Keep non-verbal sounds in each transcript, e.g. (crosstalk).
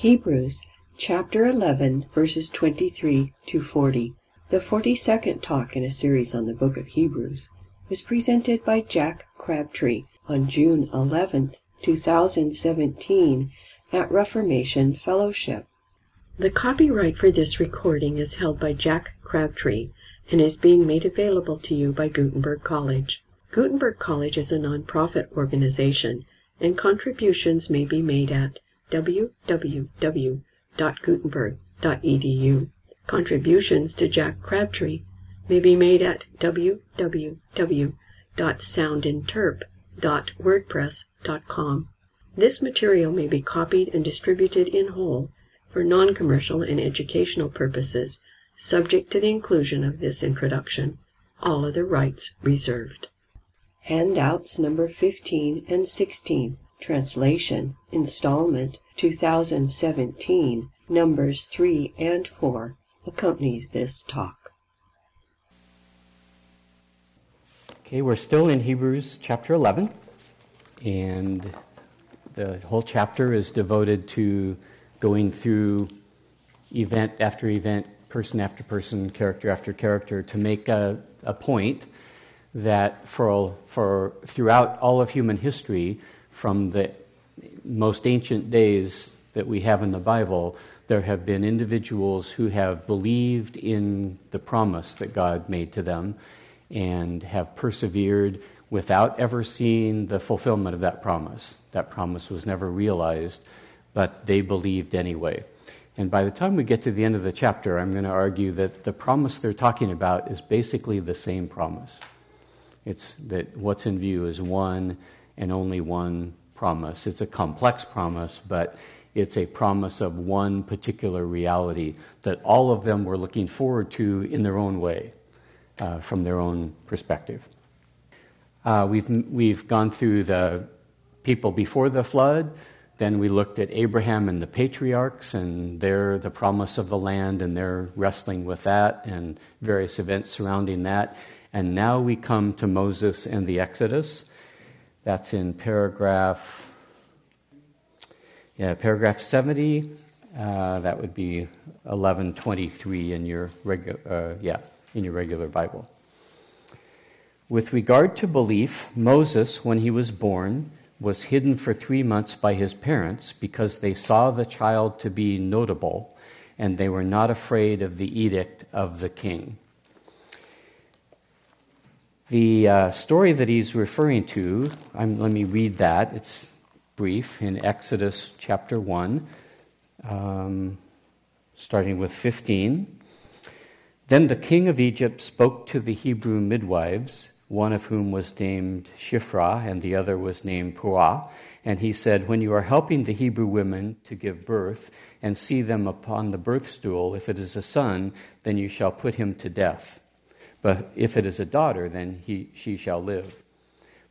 Hebrews chapter 11, verses 23 to 40. The 42nd talk in a series on the book of Hebrews was presented by Jack Crabtree on June 11, 2017, at Reformation Fellowship. The copyright for this recording is held by Jack Crabtree and is being made available to you by Gutenberg College. Gutenberg College is a nonprofit organization, and contributions may be made at www.gutenberg.edu. Contributions to Jack Crabtree may be made at www.soundinterp.wordpress.com. This material may be copied and distributed in whole for non-commercial and educational purposes, subject to the inclusion of this introduction. All other rights reserved. Handouts number 15 and 16 Translation, Installment 2017, Numbers 3 and 4 accompany this talk. Okay, we're still in Hebrews chapter 11, and the whole chapter is devoted to going through event after event, person after person, character after character, to make a, a point that for, for throughout all of human history, from the most ancient days that we have in the Bible, there have been individuals who have believed in the promise that God made to them and have persevered without ever seeing the fulfillment of that promise. That promise was never realized, but they believed anyway. And by the time we get to the end of the chapter, I'm going to argue that the promise they're talking about is basically the same promise. It's that what's in view is one and only one promise. It's a complex promise, but it's a promise of one particular reality that all of them were looking forward to in their own way, uh, from their own perspective. Uh, we've, we've gone through the people before the flood, then we looked at Abraham and the patriarchs and their the promise of the land and their wrestling with that and various events surrounding that. And now we come to Moses and the Exodus. That's in paragraph, yeah, paragraph 70. Uh, that would be 1123 in your regular, uh, yeah, in your regular Bible. With regard to belief, Moses, when he was born, was hidden for three months by his parents because they saw the child to be notable and they were not afraid of the edict of the king. The uh, story that he's referring to, I'm, let me read that. It's brief in Exodus chapter 1, um, starting with 15. Then the king of Egypt spoke to the Hebrew midwives, one of whom was named Shiphrah and the other was named Puah. And he said, When you are helping the Hebrew women to give birth and see them upon the birth stool, if it is a son, then you shall put him to death. But if it is a daughter, then he, she shall live.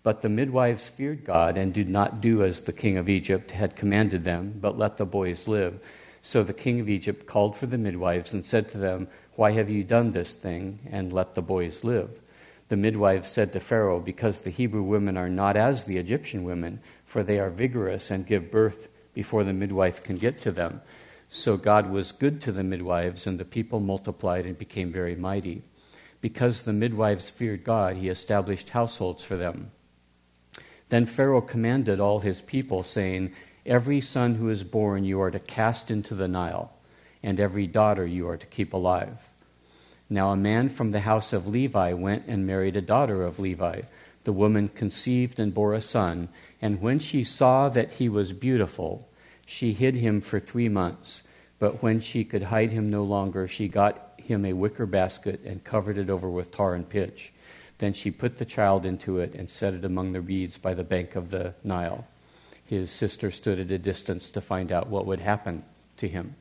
But the midwives feared God and did not do as the king of Egypt had commanded them, but let the boys live. So the king of Egypt called for the midwives and said to them, Why have you done this thing and let the boys live? The midwives said to Pharaoh, Because the Hebrew women are not as the Egyptian women, for they are vigorous and give birth before the midwife can get to them. So God was good to the midwives, and the people multiplied and became very mighty. Because the midwives feared God, he established households for them. Then Pharaoh commanded all his people, saying, Every son who is born you are to cast into the Nile, and every daughter you are to keep alive. Now a man from the house of Levi went and married a daughter of Levi. The woman conceived and bore a son, and when she saw that he was beautiful, she hid him for three months. But when she could hide him no longer, she got him a wicker basket and covered it over with tar and pitch. Then she put the child into it and set it among the reeds by the bank of the Nile. His sister stood at a distance to find out what would happen to him.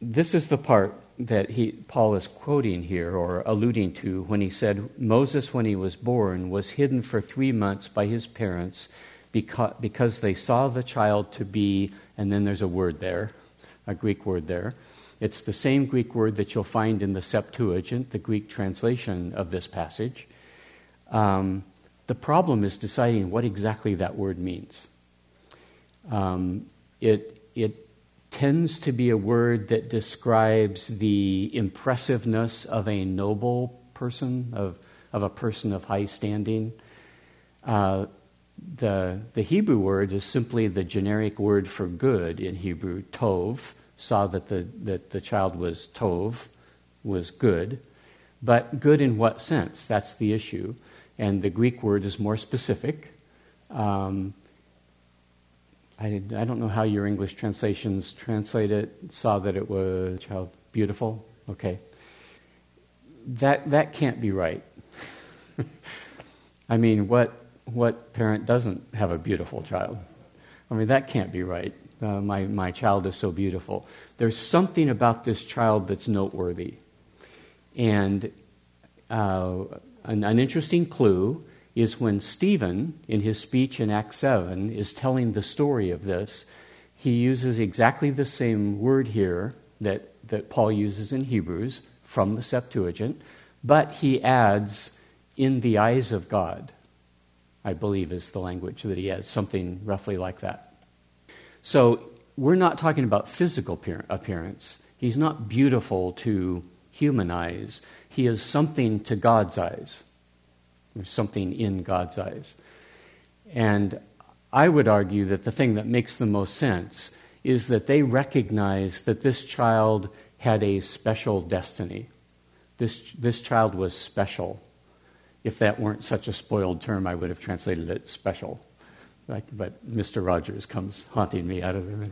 This is the part that he, Paul is quoting here or alluding to when he said Moses, when he was born, was hidden for three months by his parents because, because they saw the child to be, and then there's a word there, a Greek word there, it's the same Greek word that you'll find in the Septuagint, the Greek translation of this passage. Um, the problem is deciding what exactly that word means. Um, it, it tends to be a word that describes the impressiveness of a noble person, of, of a person of high standing. Uh, the, the Hebrew word is simply the generic word for good in Hebrew, tov, saw that the, that the child was tov, was good. But good in what sense? That's the issue. And the Greek word is more specific. Um, I, I don't know how your English translations translate it. Saw that it was child beautiful. Okay. That, that can't be right. (laughs) I mean, what, what parent doesn't have a beautiful child? I mean, that can't be right. Uh, my, my child is so beautiful. There's something about this child that's noteworthy. And uh, an, an interesting clue is when Stephen, in his speech in Acts 7, is telling the story of this, he uses exactly the same word here that, that Paul uses in Hebrews from the Septuagint, but he adds, in the eyes of God, I believe is the language that he adds, something roughly like that. So we're not talking about physical appearance. He's not beautiful to human eyes. He is something to God's eyes. There's something in God's eyes. And I would argue that the thing that makes the most sense is that they recognize that this child had a special destiny. This, this child was special. If that weren't such a spoiled term, I would have translated it special. Like, but Mr. Rogers comes haunting me out of it.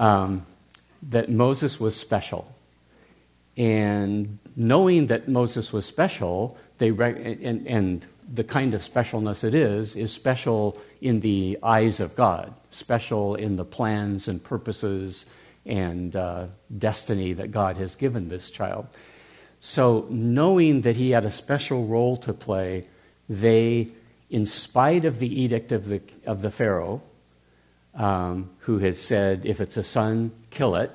Um, that Moses was special. And knowing that Moses was special, they and, and the kind of specialness it is, is special in the eyes of God, special in the plans and purposes and uh, destiny that God has given this child. So, knowing that he had a special role to play, they, in spite of the edict of the, of the Pharaoh, um, who had said, if it's a son, kill it,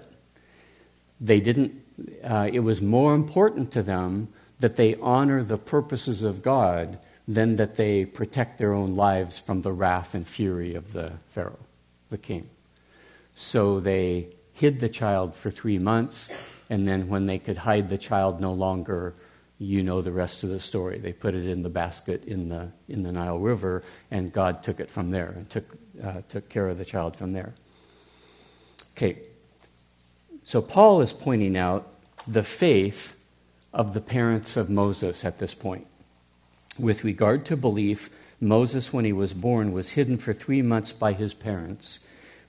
they didn't, uh, it was more important to them that they honor the purposes of God than that they protect their own lives from the wrath and fury of the Pharaoh, the king. So they hid the child for three months, and then when they could hide the child no longer, you know the rest of the story. They put it in the basket in the, in the Nile River, and God took it from there and took, uh, took care of the child from there. Okay, so Paul is pointing out the faith of the parents of Moses at this point. With regard to belief, Moses, when he was born, was hidden for three months by his parents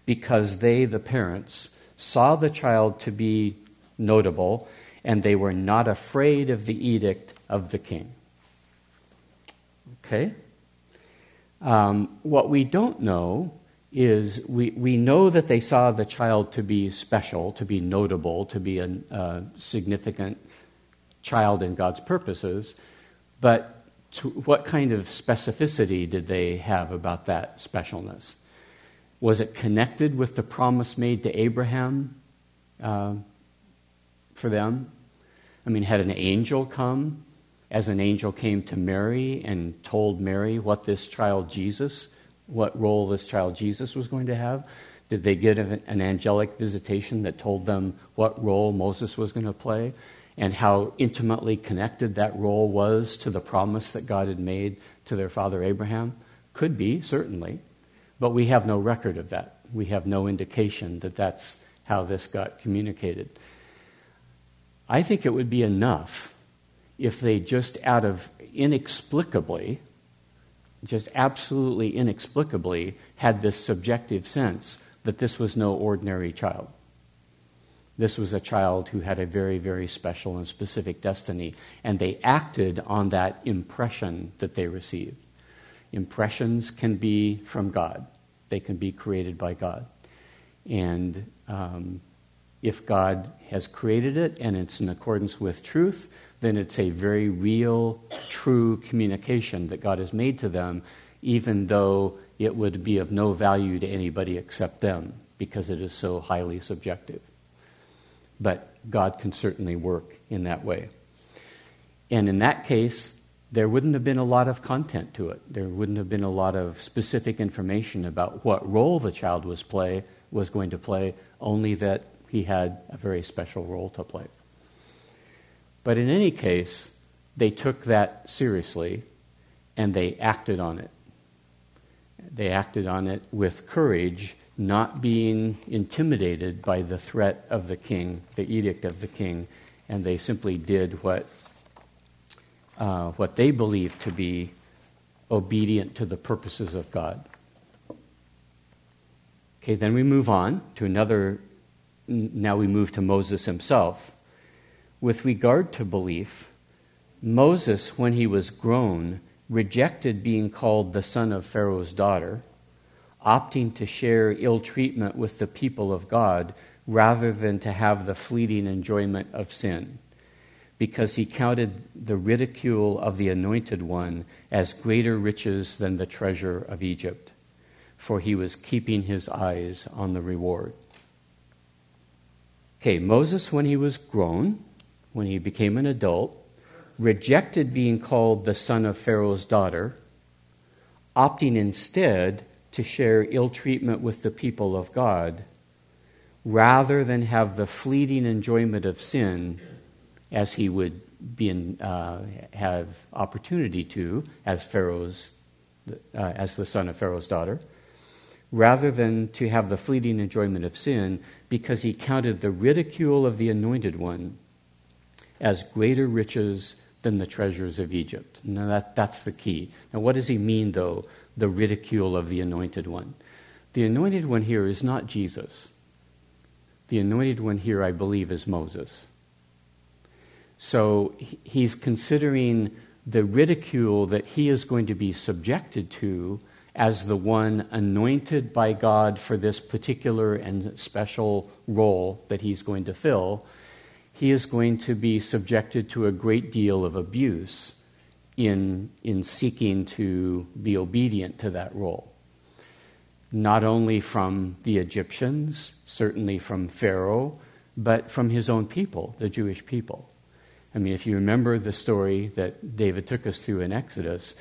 because they, the parents, saw the child to be notable and they were not afraid of the edict of the king. Okay? Um, what we don't know is we, we know that they saw the child to be special, to be notable, to be a, a significant child in God's purposes, but what kind of specificity did they have about that specialness? Was it connected with the promise made to Abraham uh, for them? I mean, had an angel come, as an angel came to Mary and told Mary what this child Jesus, what role this child Jesus was going to have? Did they get an angelic visitation that told them what role Moses was going to play? and how intimately connected that role was to the promise that God had made to their father Abraham? Could be, certainly. But we have no record of that. We have no indication that that's how this got communicated. I think it would be enough if they just out of inexplicably, just absolutely inexplicably, had this subjective sense that this was no ordinary child. This was a child who had a very, very special and specific destiny, and they acted on that impression that they received. Impressions can be from God, they can be created by God. And um, if God has created it and it's in accordance with truth, then it's a very real, true communication that God has made to them, even though it would be of no value to anybody except them, because it is so highly subjective but God can certainly work in that way. And in that case, there wouldn't have been a lot of content to it. There wouldn't have been a lot of specific information about what role the child was play was going to play, only that he had a very special role to play. But in any case, they took that seriously and they acted on it. They acted on it with courage, not being intimidated by the threat of the king, the edict of the king, and they simply did what, uh, what they believed to be obedient to the purposes of God. Okay, then we move on to another. Now we move to Moses himself. With regard to belief, Moses, when he was grown, rejected being called the son of Pharaoh's daughter, opting to share ill treatment with the people of God rather than to have the fleeting enjoyment of sin, because he counted the ridicule of the anointed one as greater riches than the treasure of Egypt, for he was keeping his eyes on the reward. Okay, Moses, when he was grown, when he became an adult, rejected being called the son of Pharaoh's daughter, opting instead to share ill treatment with the people of God, rather than have the fleeting enjoyment of sin as he would be in, uh, have opportunity to as Pharaoh's, uh, as the son of Pharaoh's daughter, rather than to have the fleeting enjoyment of sin, because he counted the ridicule of the anointed one as greater riches than the treasures of Egypt. Now, that, that's the key. Now, what does he mean, though, the ridicule of the anointed one? The anointed one here is not Jesus. The anointed one here, I believe, is Moses. So he's considering the ridicule that he is going to be subjected to as the one anointed by God for this particular and special role that he's going to fill he is going to be subjected to a great deal of abuse in, in seeking to be obedient to that role. Not only from the Egyptians, certainly from Pharaoh, but from his own people, the Jewish people. I mean, if you remember the story that David took us through in Exodus,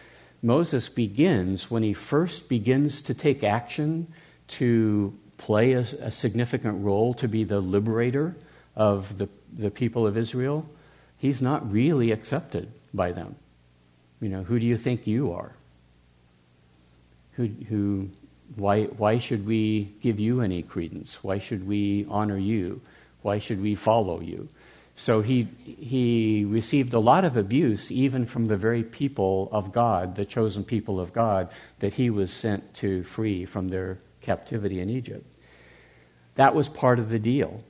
Moses begins when he first begins to take action to play a, a significant role to be the liberator of the the people of Israel, he's not really accepted by them. You know, who do you think you are? Who, who, why, why should we give you any credence? Why should we honor you? Why should we follow you? So he, he received a lot of abuse, even from the very people of God, the chosen people of God, that he was sent to free from their captivity in Egypt. That was part of the deal.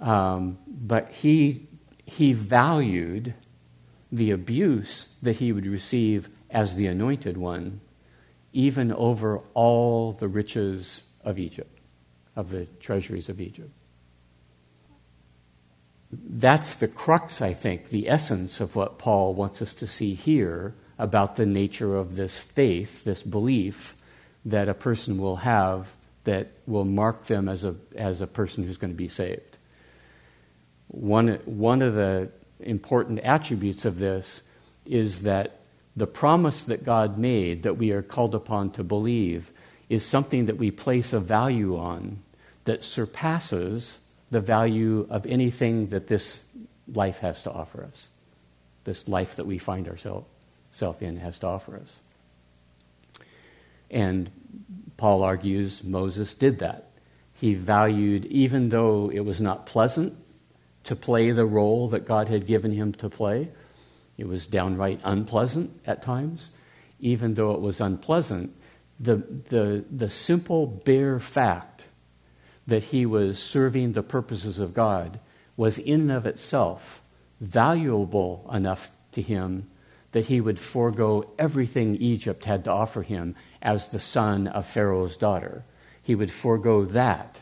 Um, but he, he valued the abuse that he would receive as the anointed one, even over all the riches of Egypt, of the treasuries of Egypt. That's the crux, I think, the essence of what Paul wants us to see here about the nature of this faith, this belief that a person will have that will mark them as a, as a person who's going to be saved. One, one of the important attributes of this is that the promise that God made that we are called upon to believe is something that we place a value on that surpasses the value of anything that this life has to offer us. This life that we find ourselves in has to offer us. And Paul argues Moses did that. He valued, even though it was not pleasant to play the role that God had given him to play. It was downright unpleasant at times. Even though it was unpleasant, the, the, the simple, bare fact that he was serving the purposes of God was in and of itself valuable enough to him that he would forego everything Egypt had to offer him as the son of Pharaoh's daughter. He would forego that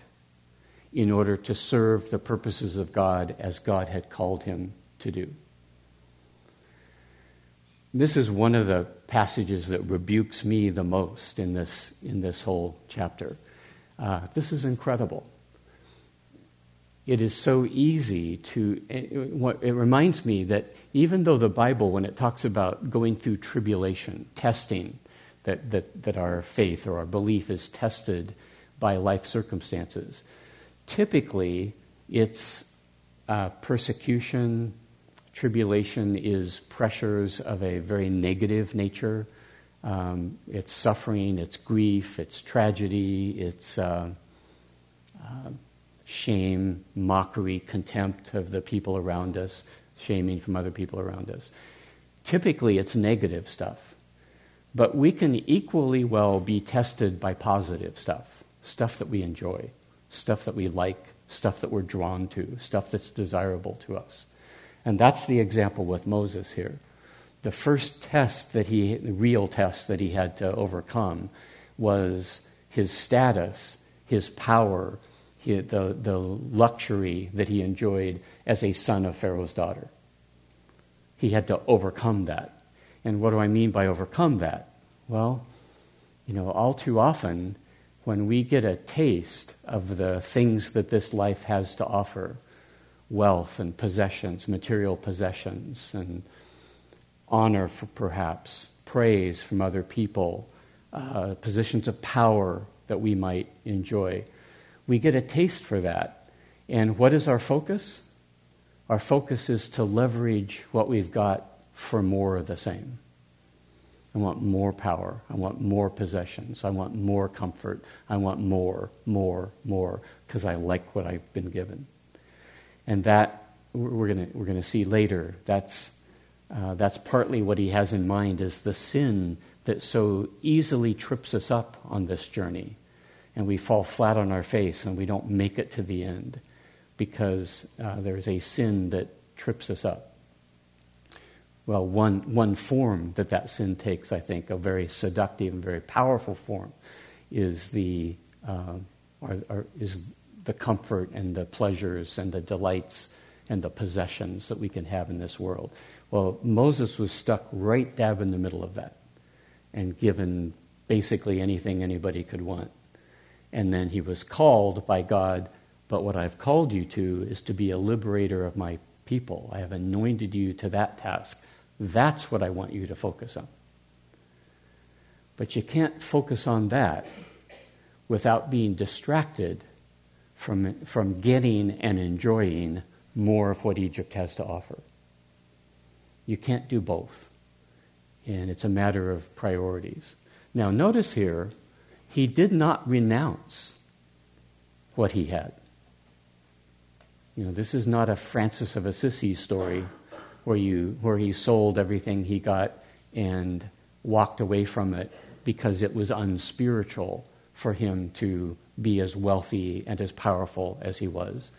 in order to serve the purposes of God as God had called him to do. This is one of the passages that rebukes me the most in this, in this whole chapter. Uh, this is incredible. it is so easy to. It, it reminds me that even though the Bible, when it talks about going through tribulation, testing, that, that, that our faith or our belief is tested by life circumstances, typically it's uh, persecution, tribulation is pressures of a very negative nature. Um, it's suffering, it's grief, it's tragedy, it's uh, uh, shame, mockery, contempt of the people around us, shaming from other people around us. Typically, it's negative stuff. But we can equally well be tested by positive stuff, stuff that we enjoy, stuff that we like, stuff that we're drawn to, stuff that's desirable to us. And that's the example with Moses here. The first test that he, the real test that he had to overcome was his status, his power, the, the luxury that he enjoyed as a son of Pharaoh's daughter. He had to overcome that. And what do I mean by overcome that? Well, you know, all too often, when we get a taste of the things that this life has to offer wealth and possessions, material possessions, and honor, for perhaps, praise from other people, uh, positions of power that we might enjoy we get a taste for that. And what is our focus? Our focus is to leverage what we've got for more of the same. I want more power. I want more possessions. I want more comfort. I want more, more, more, because I like what I've been given. And that we're going we're gonna see later. That's, uh, that's partly what he has in mind is the sin that so easily trips us up on this journey and we fall flat on our face and we don't make it to the end because uh, there's a sin that trips us up. Well, one, one form that that sin takes, I think, a very seductive and very powerful form, is the, uh, is the comfort and the pleasures and the delights and the possessions that we can have in this world. Well, Moses was stuck right dab in the middle of that and given basically anything anybody could want. And then he was called by God, but what I've called you to is to be a liberator of my people. I have anointed you to that task. That's what I want you to focus on. But you can't focus on that without being distracted from, from getting and enjoying more of what Egypt has to offer. You can't do both. And it's a matter of priorities. Now, notice here he did not renounce what he had. You know, this is not a Francis of Assisi story where, you, where he sold everything he got and walked away from it because it was unspiritual for him to be as wealthy and as powerful as he was.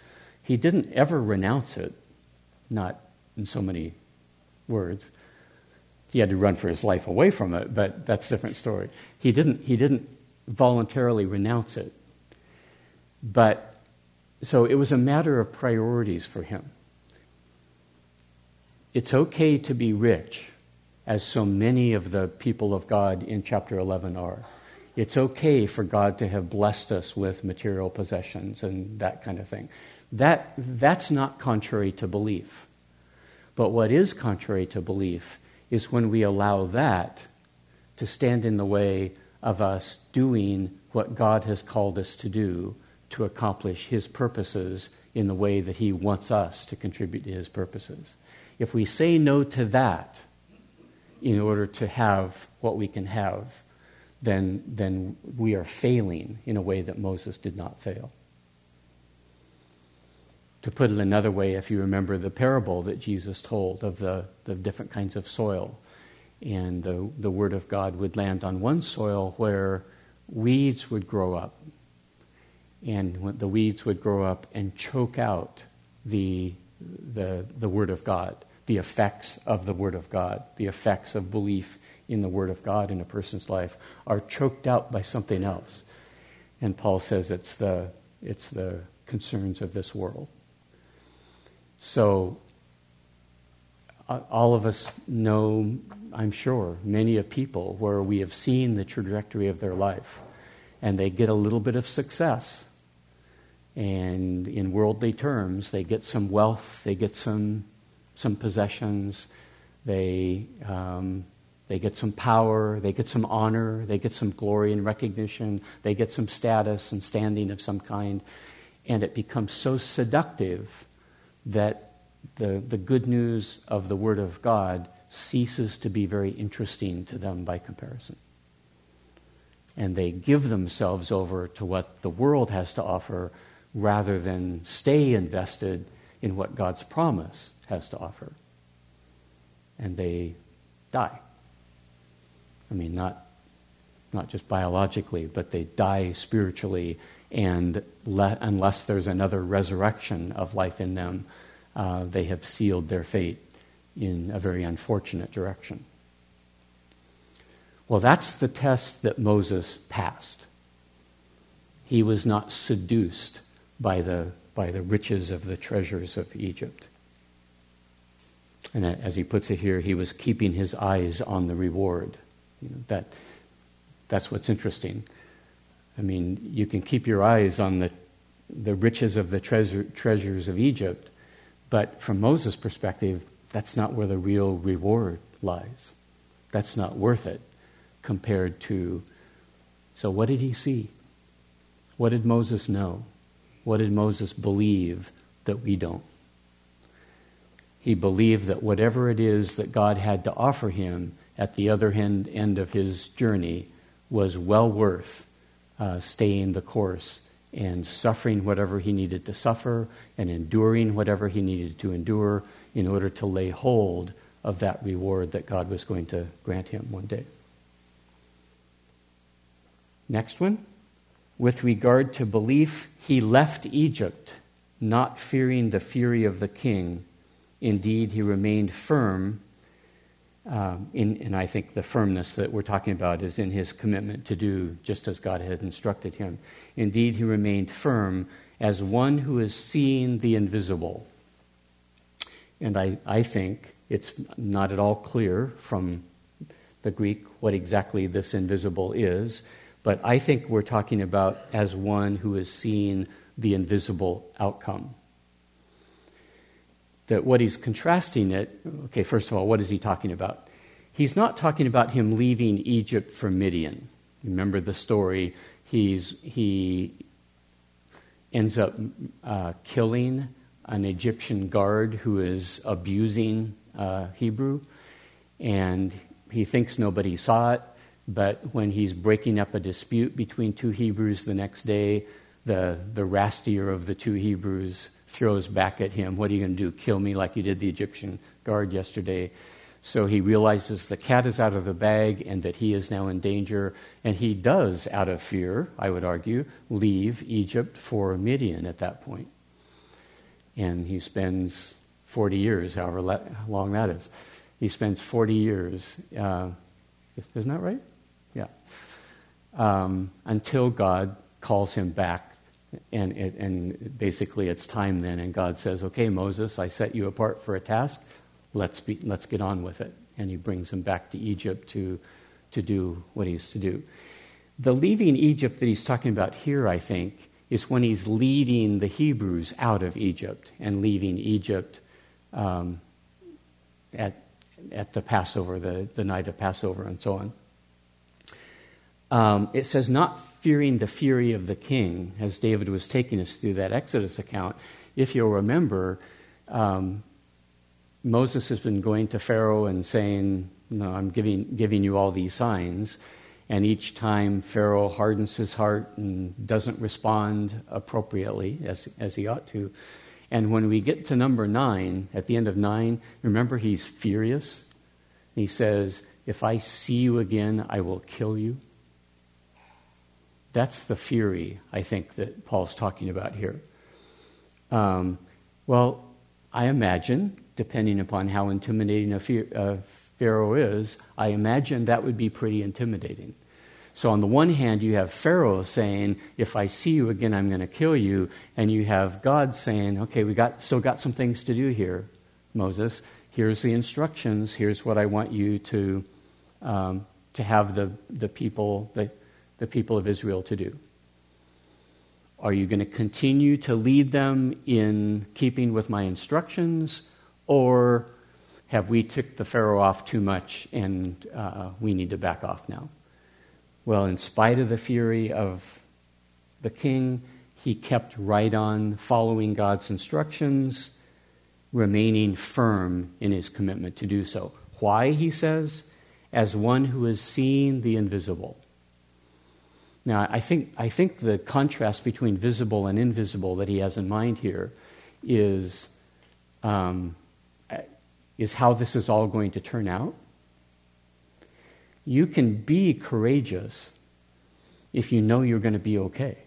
He didn't ever renounce it, not in so many words. He had to run for his life away from it, but that's a different story. He didn't, he didn't voluntarily renounce it. But so it was a matter of priorities for him. It's okay to be rich, as so many of the people of God in chapter 11 are. It's okay for God to have blessed us with material possessions and that kind of thing. That, that's not contrary to belief. But what is contrary to belief is when we allow that to stand in the way of us doing what God has called us to do to accomplish His purposes in the way that He wants us to contribute to His purposes. If we say no to that in order to have what we can have, then, then we are failing in a way that Moses did not fail. To put it another way, if you remember the parable that Jesus told of the, the different kinds of soil, and the, the Word of God would land on one soil where weeds would grow up. And the weeds would grow up and choke out the, the, the Word of God, the effects of the Word of God, the effects of belief in the Word of God in a person's life are choked out by something else. And Paul says it's the, it's the concerns of this world. So all of us know, I'm sure, many of people where we have seen the trajectory of their life and they get a little bit of success And in worldly terms, they get some wealth, they get some, some possessions, they, um, they get some power, they get some honor, they get some glory and recognition, they get some status and standing of some kind. And it becomes so seductive that the, the good news of the Word of God ceases to be very interesting to them by comparison and they give themselves over to what the world has to offer rather than stay invested in what God's promise has to offer. And they die. I mean, not, not just biologically, but they die spiritually, and le- unless there's another resurrection of life in them, uh, they have sealed their fate in a very unfortunate direction. Well, that's the test that Moses passed. He was not seduced by the, by the riches of the treasures of Egypt. And as he puts it here, he was keeping his eyes on the reward. You know, that, that's what's interesting. I mean, you can keep your eyes on the, the riches of the treasure, treasures of Egypt, but from Moses' perspective, that's not where the real reward lies. That's not worth it compared to. So, what did he see? What did Moses know? What did Moses believe that we don't? He believed that whatever it is that God had to offer him at the other end, end of his journey was well worth uh, staying the course and suffering whatever he needed to suffer and enduring whatever he needed to endure in order to lay hold of that reward that God was going to grant him one day. Next one. With regard to belief, he left Egypt, not fearing the fury of the king. Indeed, he remained firm. Uh, in, and I think the firmness that we're talking about is in his commitment to do just as God had instructed him. Indeed, he remained firm as one who is seeing the invisible. And I, I think it's not at all clear from the Greek what exactly this invisible is. But I think we're talking about as one who is seeing the invisible outcome. That what he's contrasting it, okay, first of all, what is he talking about? He's not talking about him leaving Egypt for Midian. Remember the story? He's, he ends up uh, killing an Egyptian guard who is abusing uh, Hebrew, and he thinks nobody saw it. But when he's breaking up a dispute between two Hebrews the next day, the, the rastier of the two Hebrews throws back at him, What are you going to do? Kill me like you did the Egyptian guard yesterday? So he realizes the cat is out of the bag and that he is now in danger. And he does, out of fear, I would argue, leave Egypt for Midian at that point. And he spends 40 years, however long that is. He spends 40 years. Uh, isn't that right? Yeah. Um, until God calls him back. And, and basically, it's time then, and God says, Okay, Moses, I set you apart for a task. Let's, be, let's get on with it. And he brings him back to Egypt to, to do what he's to do. The leaving Egypt that he's talking about here, I think, is when he's leading the Hebrews out of Egypt and leaving Egypt um, at, at the Passover, the, the night of Passover, and so on um, it says, not fearing the fury of the king, as David was taking us through that Exodus account. If you'll remember, um, Moses has been going to Pharaoh and saying, No, I'm giving, giving you all these signs. And each time Pharaoh hardens his heart and doesn't respond appropriately as, as he ought to. And when we get to number nine, at the end of nine, remember he's furious. He says, If I see you again, I will kill you. That's the fury, I think, that Paul's talking about here. Um, well, I imagine, depending upon how intimidating a, fear, a Pharaoh is, I imagine that would be pretty intimidating. So, on the one hand, you have Pharaoh saying, If I see you again, I'm going to kill you. And you have God saying, Okay, we got, still got some things to do here, Moses. Here's the instructions. Here's what I want you to, um, to have the, the people, the, the people of Israel to do. Are you going to continue to lead them in keeping with my instructions? Or have we ticked the Pharaoh off too much and uh, we need to back off now? Well, in spite of the fury of the king, he kept right on following God's instructions, remaining firm in his commitment to do so. Why, he says? As one who has seen the invisible. Now, I think, I think the contrast between visible and invisible that he has in mind here is, um, is how this is all going to turn out. You can be courageous if you know you're going to be okay.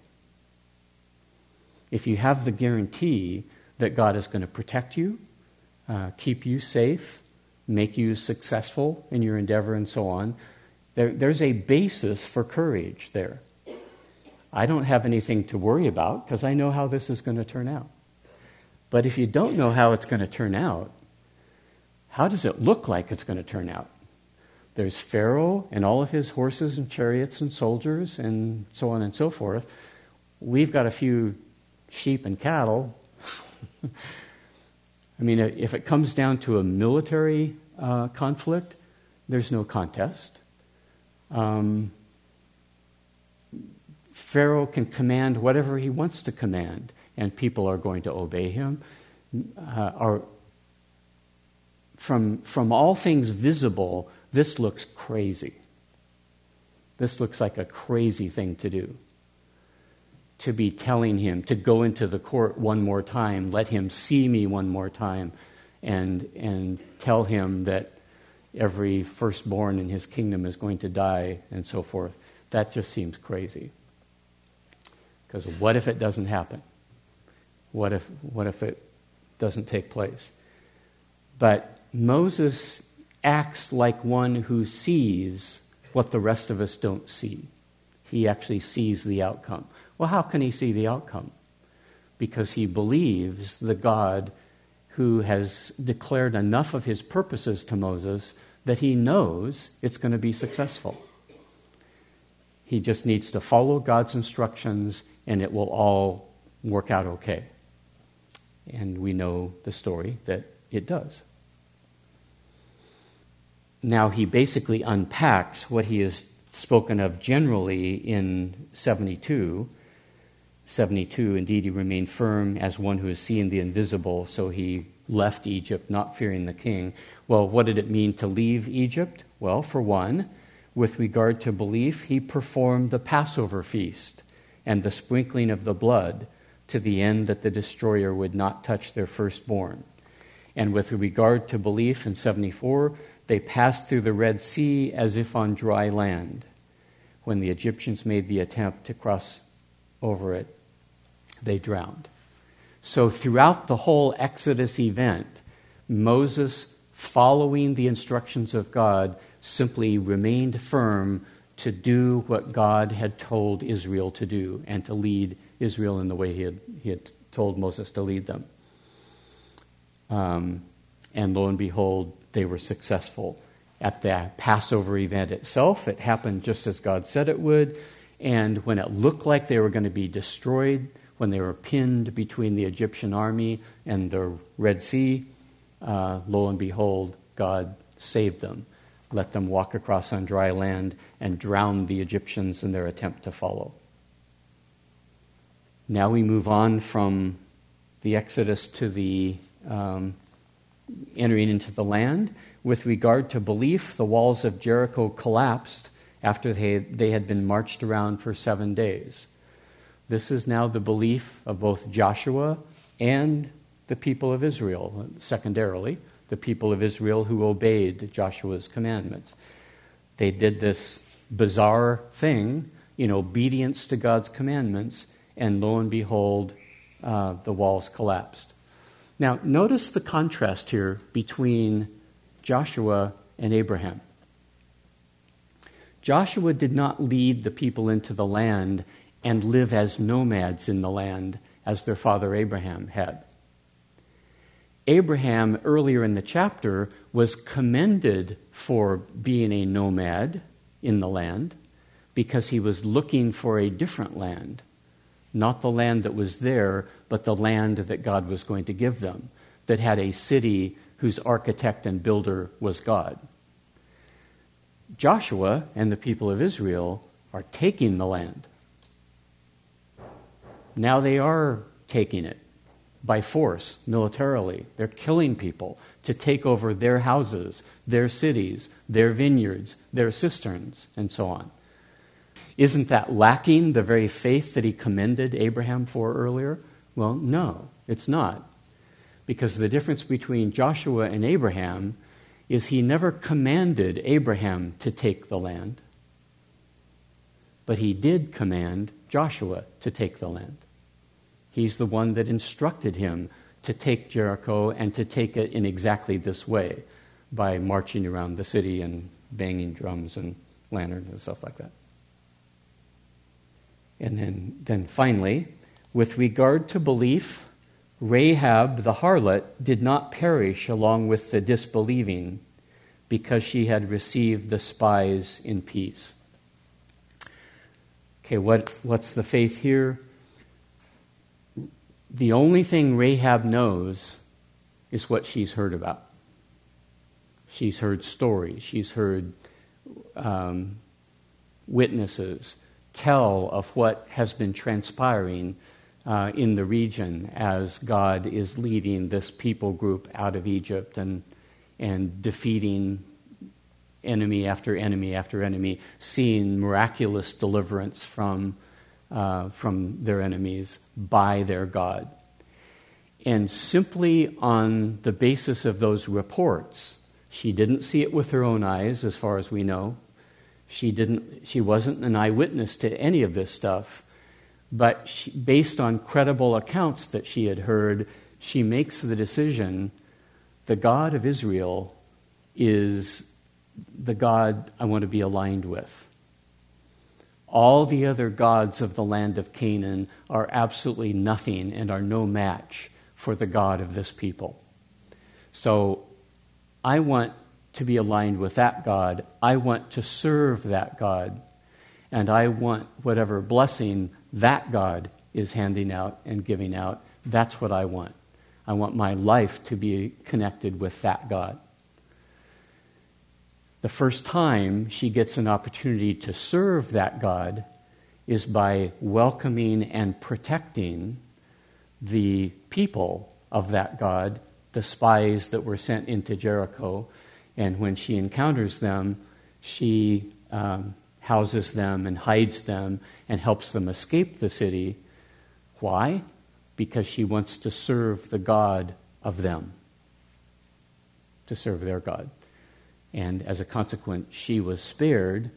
If you have the guarantee that God is going to protect you, uh, keep you safe, make you successful in your endeavor, and so on, there, there's a basis for courage there. I don't have anything to worry about because I know how this is going to turn out. But if you don't know how it's going to turn out, how does it look like it's going to turn out? There's Pharaoh and all of his horses and chariots and soldiers and so on and so forth. We've got a few sheep and cattle. (laughs) I mean, if it comes down to a military uh, conflict, there's no contest. Um, Pharaoh can command whatever he wants to command, and people are going to obey him. Uh, are, from, from all things visible, this looks crazy. This looks like a crazy thing to do. To be telling him to go into the court one more time, let him see me one more time, and, and tell him that every firstborn in his kingdom is going to die, and so forth. That just seems crazy. Because what if it doesn't happen? What if, what if it doesn't take place? But Moses acts like one who sees what the rest of us don't see. He actually sees the outcome. Well, how can he see the outcome? Because he believes the God who has declared enough of his purposes to Moses that he knows it's going to be successful. He just needs to follow God's instructions and it will all work out okay. And we know the story that it does. Now, he basically unpacks what he has spoken of generally in 72. 72, indeed, he remained firm as one who has seen the invisible, so he left Egypt, not fearing the king. Well, what did it mean to leave Egypt? Well, for one, with regard to belief, he performed the Passover feast and the sprinkling of the blood to the end that the destroyer would not touch their firstborn. And with regard to belief in 74, they passed through the Red Sea as if on dry land. When the Egyptians made the attempt to cross over it, they drowned. So, throughout the whole Exodus event, Moses, following the instructions of God, simply remained firm to do what God had told Israel to do and to lead Israel in the way he had, he had told Moses to lead them. Um, and lo and behold, they were successful. At the Passover event itself, it happened just as God said it would. And when it looked like they were going to be destroyed, when they were pinned between the Egyptian army and the Red Sea, uh, lo and behold, God saved them let them walk across on dry land, and drown the Egyptians in their attempt to follow. Now we move on from the Exodus to the um, entering into the land. With regard to belief, the walls of Jericho collapsed after they, they had been marched around for seven days. This is now the belief of both Joshua and the people of Israel, secondarily the people of Israel who obeyed Joshua's commandments. They did this bizarre thing in obedience to God's commandments, and lo and behold, uh, the walls collapsed. Now, notice the contrast here between Joshua and Abraham. Joshua did not lead the people into the land and live as nomads in the land as their father Abraham had. Abraham, earlier in the chapter, was commended for being a nomad in the land because he was looking for a different land, not the land that was there, but the land that God was going to give them, that had a city whose architect and builder was God. Joshua and the people of Israel are taking the land. Now they are taking it by force, militarily. They're killing people to take over their houses, their cities, their vineyards, their cisterns, and so on. Isn't that lacking the very faith that he commended Abraham for earlier? Well, no, it's not. Because the difference between Joshua and Abraham is he never commanded Abraham to take the land, but he did command Joshua to take the land. He's the one that instructed him to take Jericho and to take it in exactly this way by marching around the city and banging drums and lanterns and stuff like that. And then, then finally, with regard to belief, Rahab the harlot did not perish along with the disbelieving because she had received the spies in peace. Okay, what, what's the faith here? The only thing Rahab knows is what she's heard about. She's heard stories, she's heard um, witnesses tell of what has been transpiring uh, in the region as God is leading this people group out of Egypt and, and defeating enemy after enemy after enemy, seeing miraculous deliverance from, uh, from their enemies by their God. And simply on the basis of those reports, she didn't see it with her own eyes, as far as we know. She, didn't, she wasn't an eyewitness to any of this stuff but she, based on credible accounts that she had heard, she makes the decision the God of Israel is the God I want to be aligned with. All the other gods of the land of Canaan are absolutely nothing and are no match for the God of this people. So I want to be aligned with that God. I want to serve that God. And I want whatever blessing that God is handing out and giving out. That's what I want. I want my life to be connected with that God. The first time she gets an opportunity to serve that God is by welcoming and protecting the people of that God, the spies that were sent into Jericho. And when she encounters them, she um, houses them and hides them and helps them escape the city. Why? Because she wants to serve the God of them, to serve their God. And as a consequence, she was spared.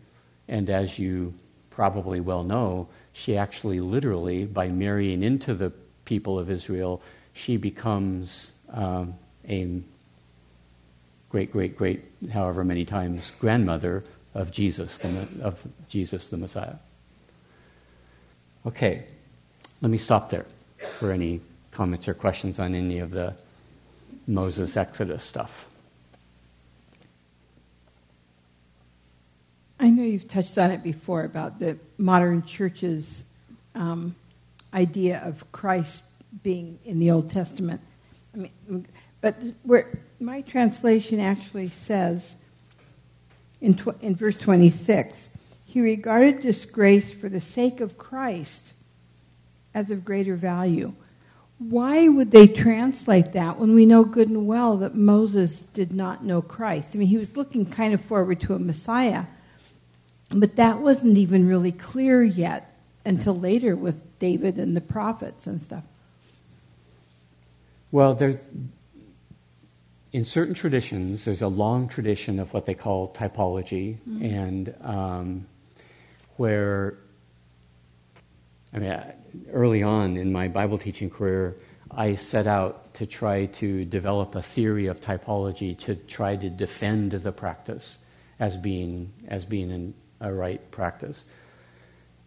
And as you probably well know, she actually literally, by marrying into the people of Israel, she becomes um, a great, great, great, however many times, grandmother of Jesus, the, of Jesus the Messiah. Okay, let me stop there for any comments or questions on any of the Moses Exodus stuff. I know you've touched on it before about the modern church's um, idea of Christ being in the Old Testament. I mean, but where my translation actually says in, tw- in verse 26 he regarded disgrace for the sake of Christ as of greater value. Why would they translate that when we know good and well that Moses did not know Christ? I mean, he was looking kind of forward to a Messiah, but that wasn't even really clear yet until later with David and the prophets and stuff. Well, there, in certain traditions, there's a long tradition of what they call typology, mm-hmm. and um, where, I mean, early on in my Bible teaching career, I set out to try to develop a theory of typology to try to defend the practice as being as being an, a right practice.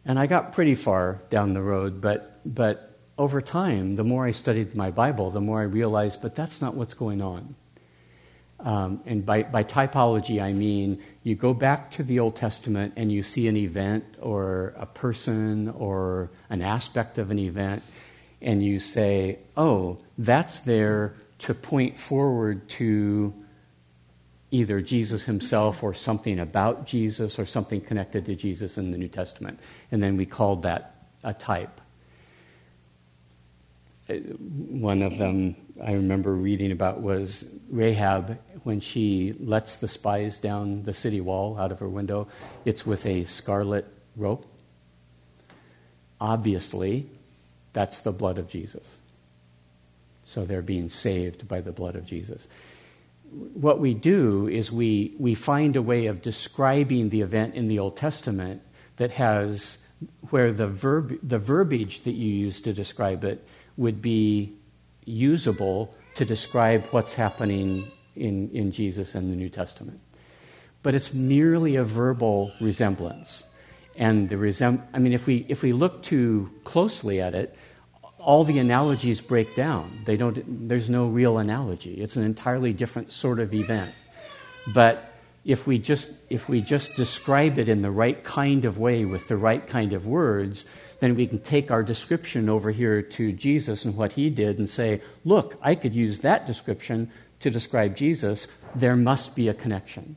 And I got pretty far down the road, but but over time, the more I studied my Bible, the more I realized, but that's not what's going on. Um, and by, by typology, I mean you go back to the Old Testament and you see an event or a person or an aspect of an event, and you say, oh, that's there to point forward to either Jesus himself or something about Jesus or something connected to Jesus in the New Testament. And then we called that a type. One of them I remember reading about was Rahab when she lets the spies down the city wall out of her window. It's with a scarlet rope. Obviously, that's the blood of Jesus. So they're being saved by the blood of Jesus. What we do is we, we find a way of describing the event in the Old Testament that has where the, verb, the verbiage that you use to describe it would be usable to describe what's happening in, in Jesus and the New Testament. But it's merely a verbal resemblance. And the resem- I mean, if we, if we look too closely at it, all the analogies break down. They don't, there's no real analogy. It's an entirely different sort of event. But if we just, if we just describe it in the right kind of way with the right kind of words, then we can take our description over here to Jesus and what he did and say, look, I could use that description to describe Jesus. There must be a connection.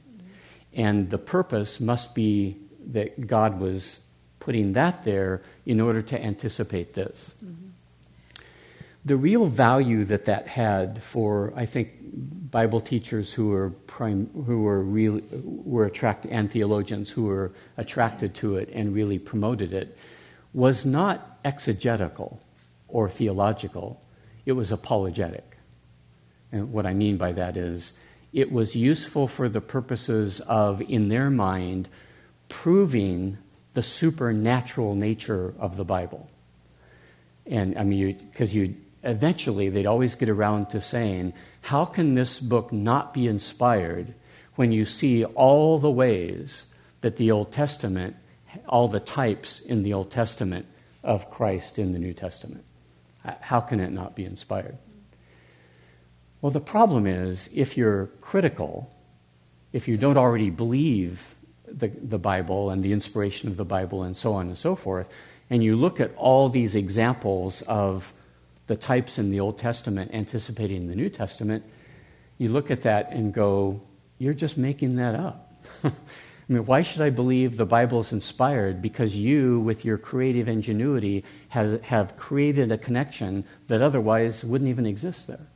And the purpose must be that God was putting that there in order to anticipate this. Mm-hmm. The real value that that had for, I think, Bible teachers who were prime, who were really were attracted and theologians who were attracted to it and really promoted it was not exegetical or theological, it was apologetic. And what I mean by that is it was useful for the purposes of, in their mind, proving the supernatural nature of the Bible. And I mean, because you, you eventually they'd always get around to saying, how can this book not be inspired when you see all the ways that the Old Testament all the types in the Old Testament of Christ in the New Testament. How can it not be inspired? Well, the problem is if you're critical, if you don't already believe the, the Bible and the inspiration of the Bible and so on and so forth, and you look at all these examples of the types in the Old Testament anticipating the New Testament, you look at that and go, you're just making that up. (laughs) I mean, why should I believe the Bible is inspired? Because you, with your creative ingenuity, have, have created a connection that otherwise wouldn't even exist there.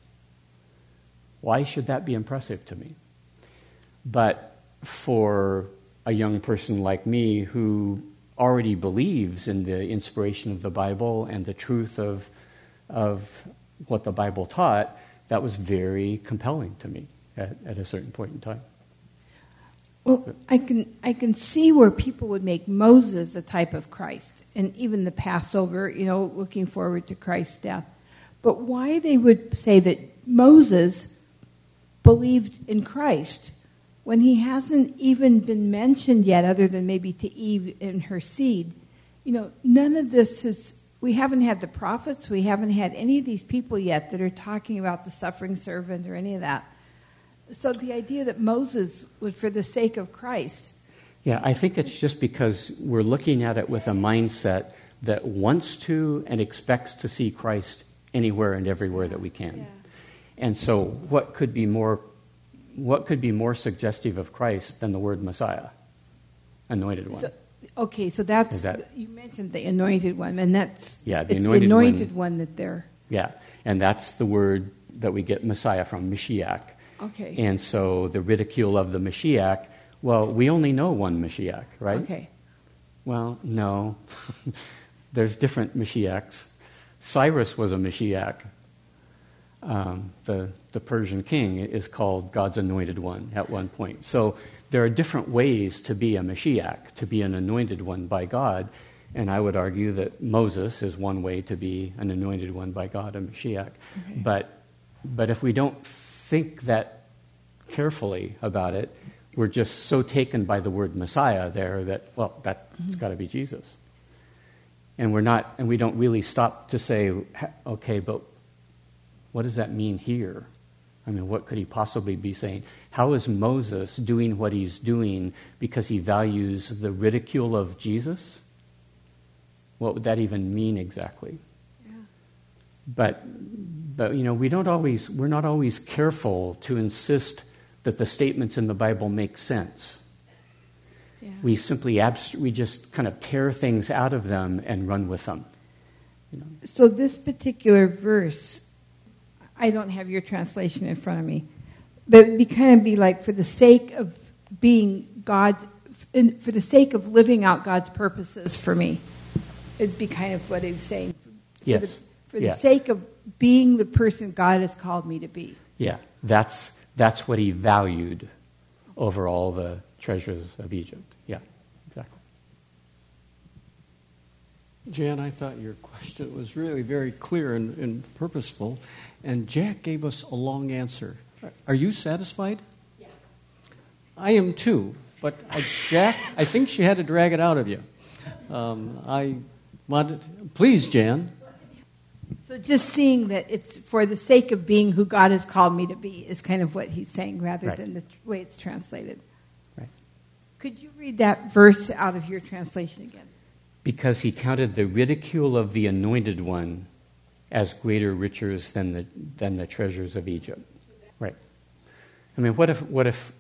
Why should that be impressive to me? But for a young person like me who already believes in the inspiration of the Bible and the truth of, of what the Bible taught, that was very compelling to me at, at a certain point in time. Well, I can I can see where people would make Moses a type of Christ, and even the Passover, you know, looking forward to Christ's death. But why they would say that Moses believed in Christ when he hasn't even been mentioned yet, other than maybe to Eve and her seed? You know, none of this is. We haven't had the prophets. We haven't had any of these people yet that are talking about the suffering servant or any of that. So the idea that Moses was for the sake of Christ. Yeah, I think it's just because we're looking at it with a mindset that wants to and expects to see Christ anywhere and everywhere that we can. Yeah. And so what could be more what could be more suggestive of Christ than the word Messiah? Anointed one. So, okay, so that's that, you mentioned the anointed one and that's yeah, the anointed, the anointed one, one that they're Yeah. And that's the word that we get Messiah from, Mashiach. Okay. And so the ridicule of the Mashiach, well, we only know one Mashiach, right? Okay. Well, no. (laughs) There's different Mashiachs. Cyrus was a Mashiach. Um, the, the Persian king is called God's anointed one at one point. So there are different ways to be a Mashiach, to be an anointed one by God. And I would argue that Moses is one way to be an anointed one by God, a Mashiach. Okay. But, but if we don't think that carefully about it, we're just so taken by the word Messiah there that, well, that's mm-hmm. got to be Jesus. And we're not, and we don't really stop to say, okay, but what does that mean here? I mean, what could he possibly be saying? How is Moses doing what he's doing because he values the ridicule of Jesus? What would that even mean exactly? Yeah. But, but you know, we don't always, we're not always careful to insist that the statements in the Bible make sense. Yeah. We simply abst- we just kind of tear things out of them and run with them. You know? So this particular verse I don't have your translation in front of me, but it'd be kind of be like for the sake of being God, for the sake of living out God's purposes for me. It'd be kind of what he was saying. For yes. The, for the yeah. sake of being the person God has called me to be. Yeah, that's that's what he valued over all the treasures of Egypt. Yeah, exactly. Jan, I thought your question was really very clear and, and purposeful. And Jack gave us a long answer. Are you satisfied? Yeah. I am too. But I, Jack, I think she had to drag it out of you. Um, I wanted, please, Jan. So just seeing that it's for the sake of being who God has called me to be is kind of what he's saying rather right. than the way it's translated. Right. Could you read that verse out of your translation again? Because he counted the ridicule of the anointed one as greater riches than the, than the treasures of Egypt. Right. I mean, what if, what if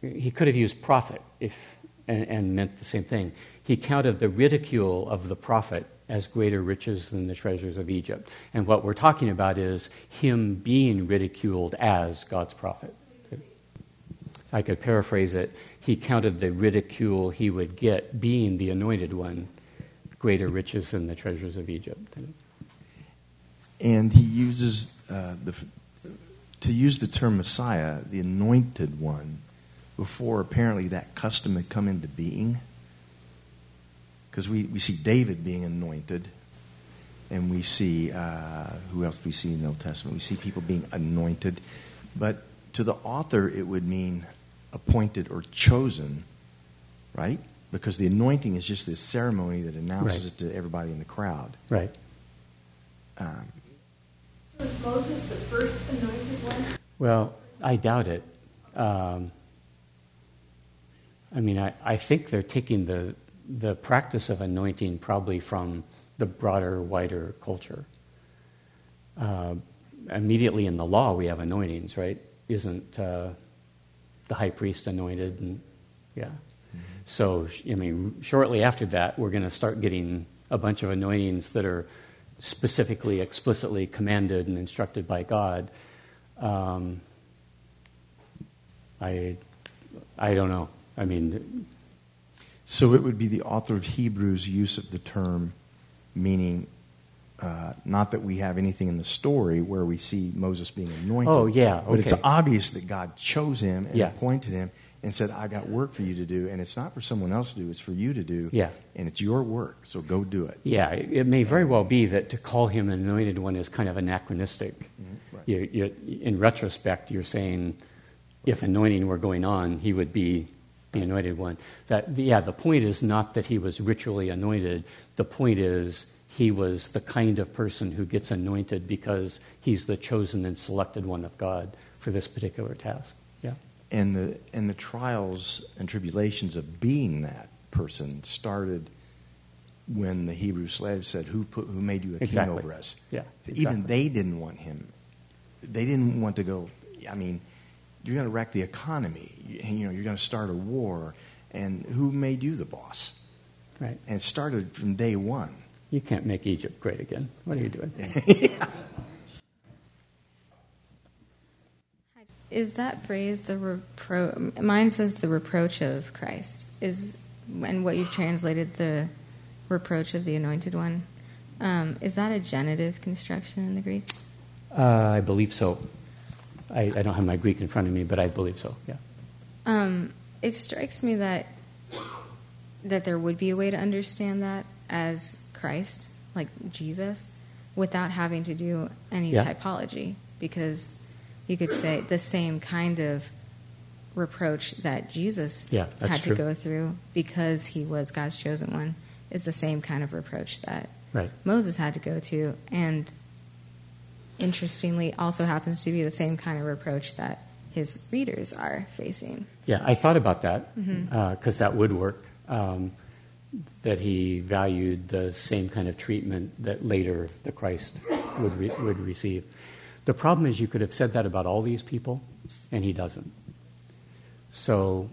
he could have used prophet if, and, and meant the same thing? He counted the ridicule of the prophet as greater riches than the treasures of Egypt. And what we're talking about is him being ridiculed as God's prophet. I could paraphrase it. He counted the ridicule he would get being the anointed one greater riches than the treasures of Egypt and he uses uh, the to use the term Messiah, the anointed one, before apparently that custom had come into being. Because we, we see David being anointed, and we see, uh, who else we see in the Old Testament? We see people being anointed. But to the author, it would mean appointed or chosen, right? Because the anointing is just this ceremony that announces right. it to everybody in the crowd. Right. Um, was Moses the first anointed one? Well, I doubt it. Um, I mean, I, I think they're taking the, the practice of anointing probably from the broader, wider culture. Uh, immediately in the law, we have anointings, right? Isn't uh, the high priest anointed? And yeah. Mm-hmm. So, I mean, shortly after that, we're going to start getting a bunch of anointings that are specifically, explicitly commanded and instructed by God. Um, I, I don't know. I mean, so it would be the author of Hebrews' use of the term, meaning uh, not that we have anything in the story where we see Moses being anointed. Oh, yeah. Okay. But it's obvious that God chose him and yeah. appointed him and said, I got work for you to do, and it's not for someone else to do, it's for you to do. Yeah. And it's your work, so go do it. Yeah, it may very well be that to call him an anointed one is kind of anachronistic. Mm-hmm. Right. You, you, in retrospect, you're saying if anointing were going on, he would be the anointed one. That, yeah, the point is not that he was ritually anointed, the point is he was the kind of person who gets anointed because he's the chosen and selected one of God for this particular task and the and the trials and tribulations of being that person started when the Hebrew slaves said, "Who put who made you a exactly. king over us?" Yeah, exactly. even they didn't want him. They didn't want to go. I mean, you're going to wreck the economy. You, you know, you're going to start a war, and who made you the boss? Right. And it started from day one. You can't make Egypt great again. What are you doing? (laughs) yeah. Is that phrase the repro? Mine says the reproach of Christ. Is and what you've translated the reproach of the Anointed One. Um, is that a genitive construction in the Greek? Uh, I believe so. I, I, don't have my Greek in front of me, but I believe so. Yeah. Um, it strikes me that that there would be a way to understand that as Christ, like Jesus, without having to do any yeah. typology, because you could say the same kind of reproach that Jesus yeah, had true. to go through because he was God's chosen one is the same kind of reproach that right. Moses had to go to and interestingly, also happens to be the same kind of reproach that his readers are facing. Yeah, I thought about that because Mm-hmm. uh, that would work. Um, that he valued the same kind of treatment that later the Christ would re- would receive. The problem is, you could have said that about all these people, and he doesn't. So,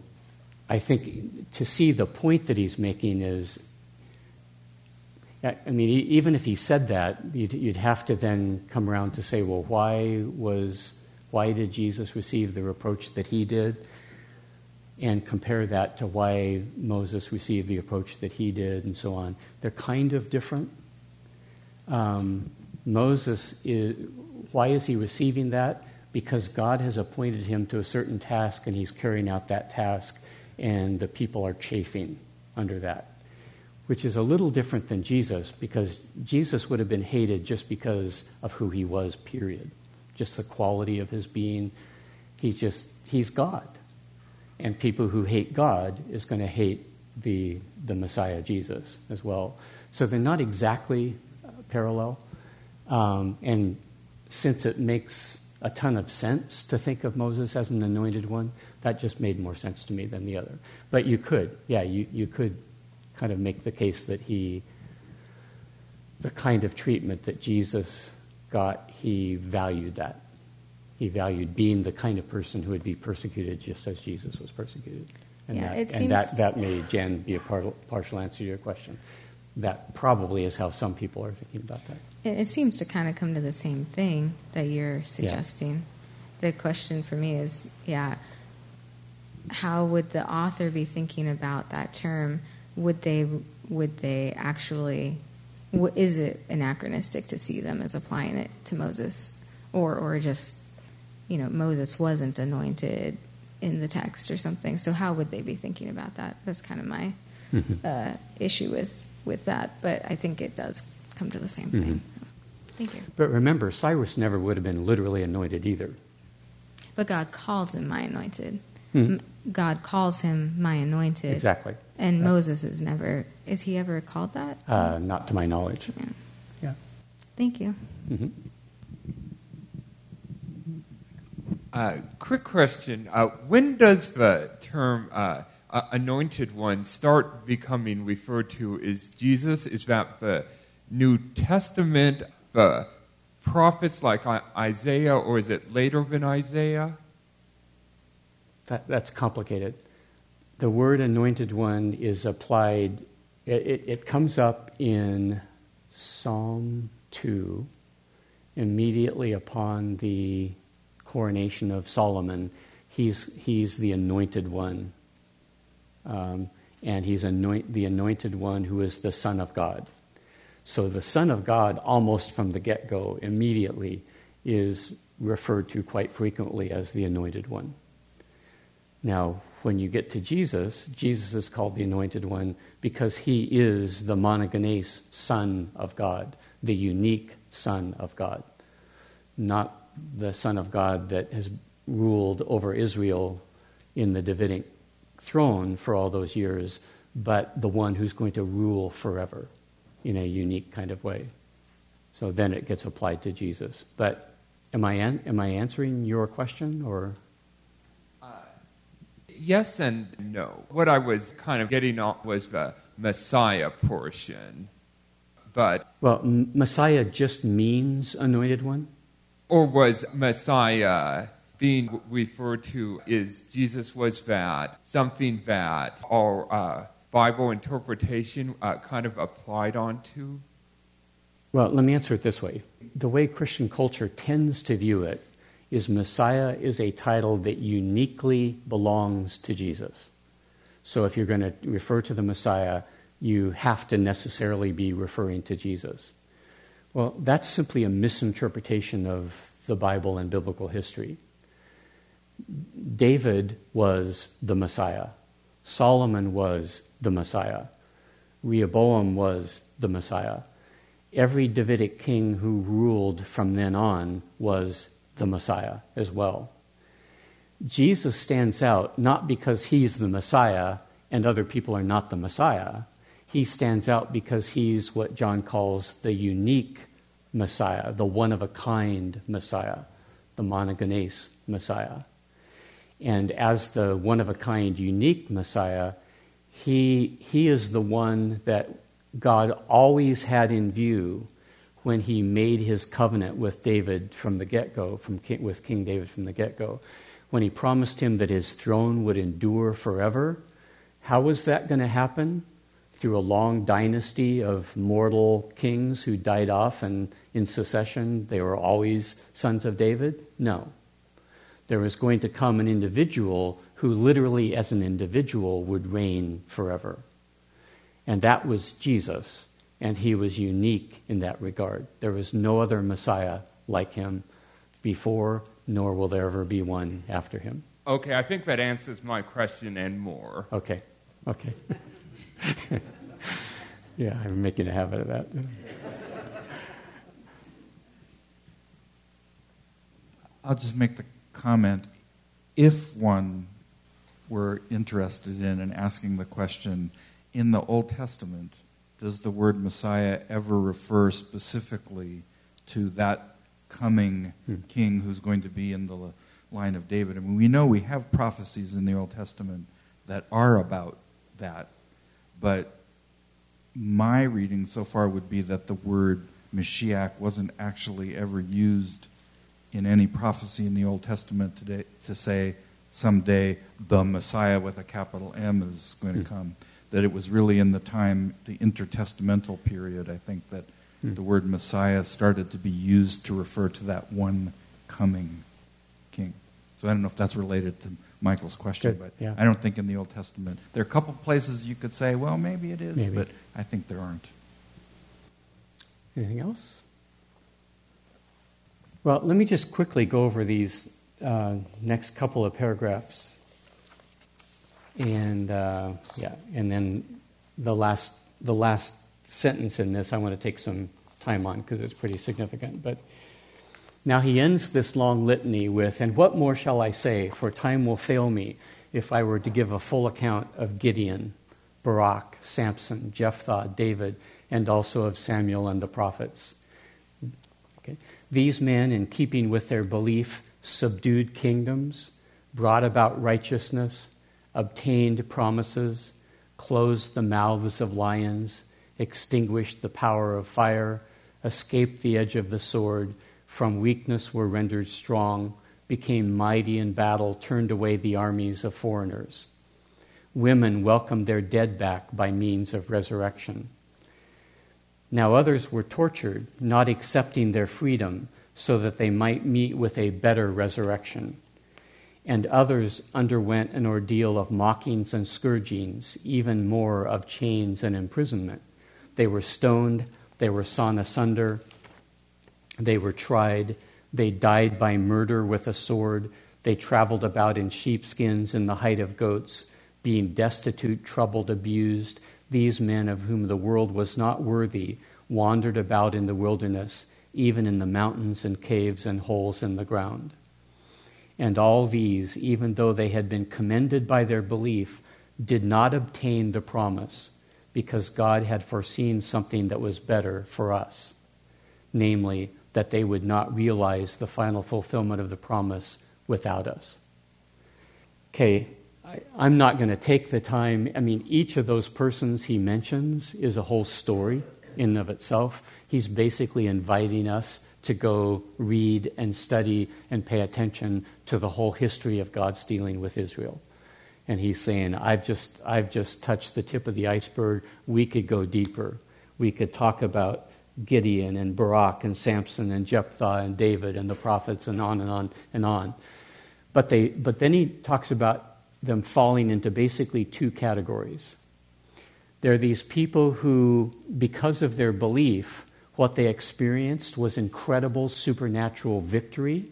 I think to see the point that he's making is. I mean, even if he said that, you'd, you'd have to then come around to say, well, why was why did Jesus receive the reproach that he did? And compare that to why Moses received the approach that he did, and so on. They're kind of different. Um, Moses is, why is he receiving that? Because God has appointed him to a certain task and he's carrying out that task, and the people are chafing under that. Which is a little different than Jesus, because Jesus would have been hated just because of who he was, period. Just the quality of his being. He's just, he's God. And people who hate God is going to hate the, the Messiah, Jesus, as well. So they're not exactly uh, parallel. Um, and since it makes a ton of sense to think of Moses as an anointed one, that just made more sense to me than the other. But you could, yeah, you, you could kind of make the case that he, the kind of treatment that Jesus got, he valued that. He valued being the kind of person who would be persecuted just as Jesus was persecuted. And, Yeah, that, it and that, that may, Jan, be a par- partial answer to your question. That probably is how some people are thinking about that. It, it seems to kind of come to the same thing that you're suggesting. The question for me is, yeah, how would the author be thinking about that term? Would they would they actually? Is it anachronistic to see them as applying it to Moses, or or just, you know, Moses wasn't anointed in the text or something? So how would they be thinking about that? That's kind of my uh, issue with with that. But I think it does come to the same thing. Thank you. But remember, Cyrus never would have been literally anointed either. But God calls him my anointed. Hmm. God calls him my anointed. Exactly. And Yeah. Moses is never. Is he ever called that? Uh, not to my knowledge. Yeah. Yeah. Thank you. hmm Uh, quick question. Uh, when does the term uh, uh, anointed one start becoming referred to as Jesus? Is that the New Testament, the prophets like Isaiah, or is it later than Isaiah? That, that's complicated. The word anointed one is applied, it, it, it comes up in Psalm 2 immediately upon the coronation of Solomon. He's, he's the anointed one. Um, and he's anoint, the anointed one who is the Son of God. So the Son of God, almost from the get go, immediately, is referred to quite frequently as the anointed one. Now, when you get to Jesus, Jesus is called the Anointed One because he is the monogenes Son of God, the unique Son of God, not the Son of God that has ruled over Israel in the Davidic throne for all those years, but the one who's going to rule forever in a unique kind of way. So then it gets applied to Jesus. But am I, an- am I answering your question or? Yes and no. What I was kind of getting at was the Messiah portion. But, Well, M- Messiah just means anointed one. or was Messiah being referred to as Jesus was that, something that our uh, Bible interpretation uh, kind of applied onto? Well, let me answer it this way. The way Christian culture tends to view it is Messiah is a title that uniquely belongs to Jesus. So if you're going to refer to the Messiah, you have to necessarily be referring to Jesus. Well, that's simply a misinterpretation of the Bible and biblical history. David was the Messiah. Solomon was the Messiah. Rehoboam was the Messiah. Every Davidic king who ruled from then on was the Messiah as well. Jesus stands out not because he's the Messiah and other people are not the Messiah. He stands out because he's what John calls the unique Messiah, the one of a kind Messiah, the monogenes Messiah. And as the one of a kind, unique Messiah, he, he is the one that God always had in view when he made his covenant with David from the get go, with King David from the get go. When he promised him that his throne would endure forever, how was that going to happen? Through a long dynasty of mortal kings who died off and in succession they were always sons of David? No. There was going to come an individual who literally, as an individual, would reign forever. And that was Jesus, and he was unique in that regard. There was no other Messiah like him before, nor will there ever be one after him. Okay, I think that answers my question and more. Okay, okay. (laughs) yeah, I'm making a habit of that. I'll just make the comment if one were interested in and asking the question in the Old Testament, does the word Messiah ever refer specifically to that coming hmm. king who's going to be in the line of David? I mean, we know we have prophecies in the Old Testament that are about that, but my reading so far would be that the word Mashiach wasn't actually ever used in any prophecy in the Old Testament today to say someday the Messiah with a capital M is going to hmm. come. That it was really in the time, the intertestamental period, I think, that mm. the word Messiah started to be used to refer to that one coming king. So I don't know if that's related to Michael's question, Good. but yeah. I don't think in the Old Testament. There are a couple places you could say, well, maybe it is, maybe. but I think there aren't. Anything else? Well, let me just quickly go over these uh, next couple of paragraphs, and uh, yeah, and then the last the last sentence in this I want to take some time on because it's pretty significant. But now he ends this long litany with, "And what more shall I say? For time will fail me if I were to give a full account of Gideon, Barak, Samson, Jephthah, David, and also of Samuel and the prophets." Okay. These men, in keeping with their belief, subdued kingdoms, brought about righteousness, obtained promises, closed the mouths of lions, extinguished the power of fire, escaped the edge of the sword, from weakness were rendered strong, became mighty in battle, turned away the armies of foreigners. Women welcomed their dead back by means of resurrection. Now others were tortured, not accepting their freedom, so that they might meet with a better resurrection. And others underwent an ordeal of mockings and scourgings, even more of chains and imprisonment. They were stoned, they were sawn asunder, they were tried, they died by murder with a sword, they traveled about in sheepskins in the height of goats, being destitute, troubled, abused these men of whom the world was not worthy wandered about in the wilderness, even in the mountains and caves and holes in the ground. And all these, even though they had been commended by their belief, did not obtain the promise because God had foreseen something that was better for us, namely, that they would not realize the final fulfillment of the promise without us. Okay, I, am not going to take the time. I mean, each of those persons he mentions is a whole story in of itself. He's basically inviting us to go read and study and pay attention to the whole history of God's dealing with Israel. And he's saying, I've just, I've just touched the tip of the iceberg. We could go deeper. We could talk about Gideon and Barak and Samson and Jephthah and David and the prophets and on and on and on. But, they, but then he talks about them falling into basically two categories. There are these people who, because of their belief, what they experienced was incredible supernatural victory.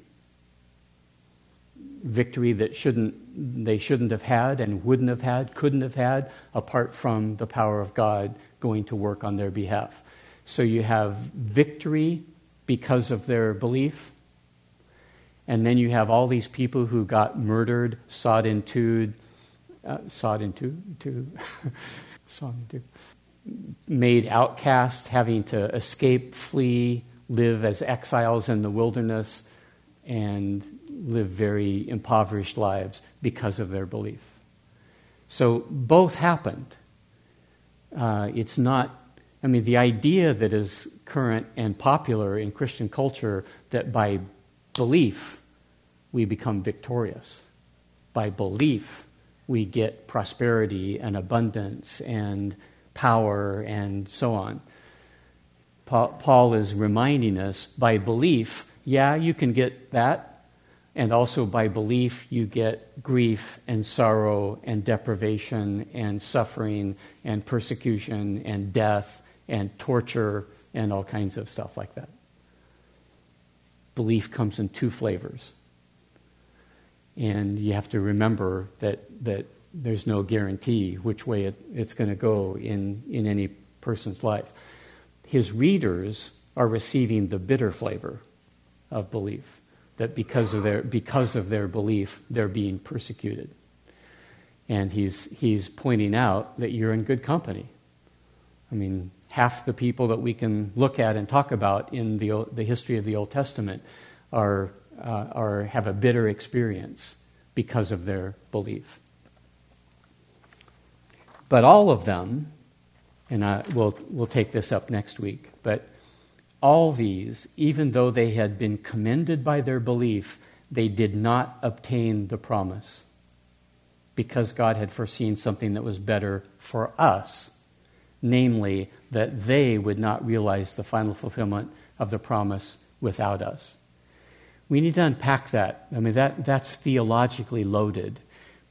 Victory that shouldn't, they shouldn't have had and wouldn't have had, couldn't have had, apart from the power of God going to work on their behalf. So you have victory because of their belief, and then you have all these people who got murdered, sawed into, uh, sawed into, to, (laughs) sawed into, made outcast, having to escape, flee, live as exiles in the wilderness and live very impoverished lives because of their belief. So both happened. Uh, it's not, I mean, the idea that is current and popular in Christian culture that by belief we become victorious. By belief we get prosperity and abundance and power and so on. Paul is reminding us by belief, yeah, you can get that, and also by belief, you get grief and sorrow and deprivation and suffering and persecution and death and torture and all kinds of stuff like that. Belief comes in two flavors. And you have to remember that, that there's no guarantee which way it, it's going to go in, in any person's life his readers are receiving the bitter flavor of belief, that because of their, because of their belief, they're being persecuted. And he's, he's pointing out that you're in good company. I mean, half the people that we can look at and talk about in the, the history of the Old Testament are, uh, are, have a bitter experience because of their belief. But all of them and I, we'll, we'll take this up next week. But all these, even though they had been commended by their belief, they did not obtain the promise because God had foreseen something that was better for us, namely, that they would not realize the final fulfillment of the promise without us. We need to unpack that. I mean, that, that's theologically loaded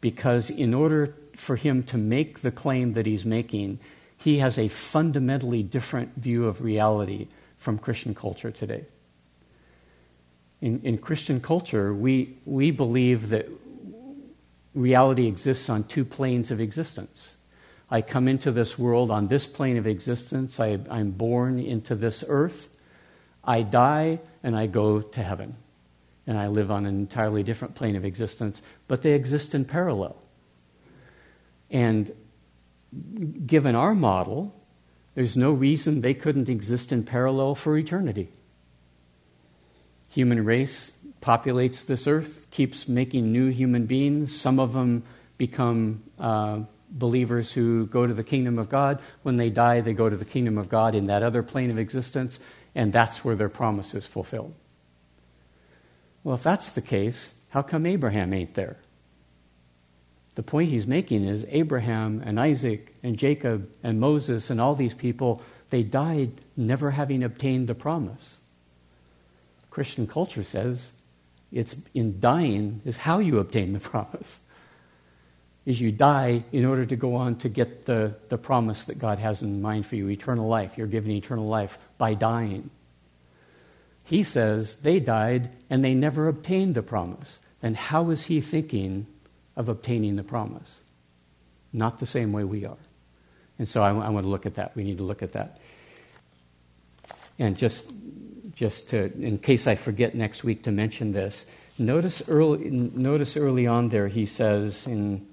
because in order for him to make the claim that he's making, he has a fundamentally different view of reality from Christian culture today. In, in Christian culture, we, we believe that reality exists on two planes of existence. I come into this world on this plane of existence. I, I'm born into this earth. I die and I go to heaven. And I live on an entirely different plane of existence, but they exist in parallel. And given our model, there's no reason they couldn't exist in parallel for eternity. Human race populates this earth, keeps making new human beings. Some of them become uh, believers who go to the kingdom of God. When they die, they go to the kingdom of God in that other plane of existence, and that's where their promise is fulfilled. Well, if that's the case, how come Abraham ain't there? The point he's making is Abraham and Isaac and Jacob and Moses and all these people, they died never having obtained the promise. Christian culture says it's in dying is how you obtain the (laughs) promise. Is you die in order to go on to get the, the promise that God has in mind for you, eternal life. You're given eternal life by dying. He says they died and they never obtained the promise. And how is he thinking of obtaining the promise. Not the same way we are. And so I, I want to look at that. We need to look at that. And just, just to, in case I forget next week to mention this, notice early, notice early on there he says in,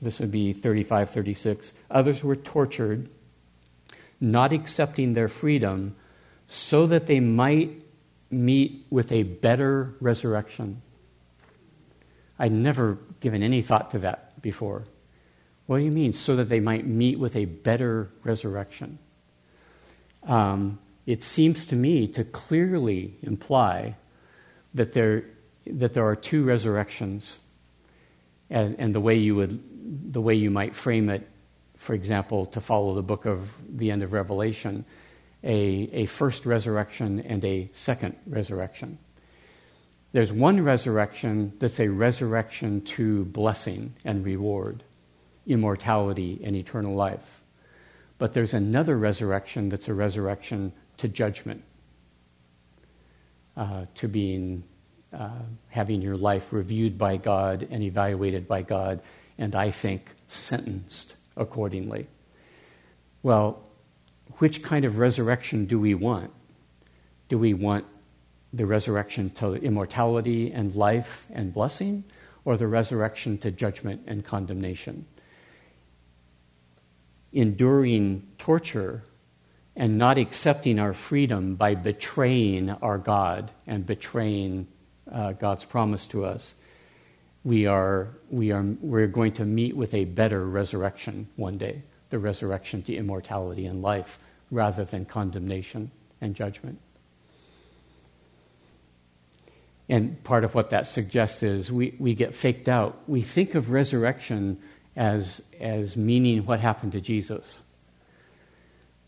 this would be 35, 36, others were tortured, not accepting their freedom, so that they might meet with a better resurrection. I'd never given any thought to that before. What do you mean? So that they might meet with a better resurrection. Um, it seems to me to clearly imply that there, that there are two resurrections, and, and the way you would, the way you might frame it, for example, to follow the book of the end of Revelation, a, a first resurrection and a second resurrection. There's one resurrection that's a resurrection to blessing and reward, immortality and eternal life. But there's another resurrection that's a resurrection to judgment, uh, to being uh, having your life reviewed by God and evaluated by God, and I think sentenced accordingly. Well, which kind of resurrection do we want? Do we want the resurrection to immortality and life and blessing, or the resurrection to judgment and condemnation. Enduring torture and not accepting our freedom by betraying our God and betraying uh, God's promise to us, we are, we are we're going to meet with a better resurrection one day the resurrection to immortality and life rather than condemnation and judgment. And part of what that suggests is we, we get faked out. We think of resurrection as, as meaning what happened to Jesus.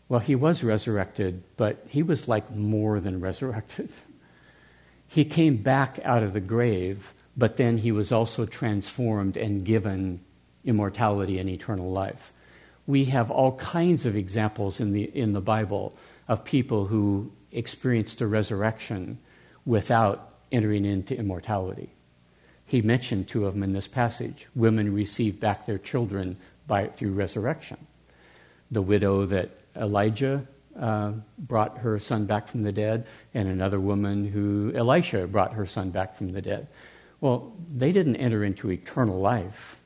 Well, he was resurrected, but he was like more than resurrected. (laughs) He came back out of the grave, but then he was also transformed and given immortality and eternal life. We have all kinds of examples in the, in the Bible of people who experienced a resurrection without entering into immortality. He mentioned two of them in this passage. Women received back their children by, through resurrection. The widow that Elijah uh, brought her son back from the dead, and another woman who Elisha brought her son back from the dead. Well, they didn't enter into eternal life.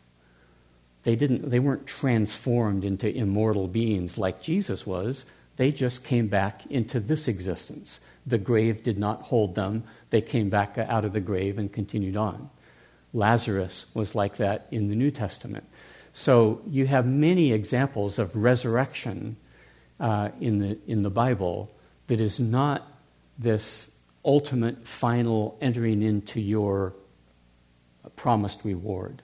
They, didn't, they weren't transformed into immortal beings like Jesus was. They just came back into this existence. The grave did not hold them. They came back out of the grave and continued on. Lazarus was like that in the New Testament. So you have many examples of resurrection uh, in, the, in the Bible that is not this ultimate, final entering into your promised reward.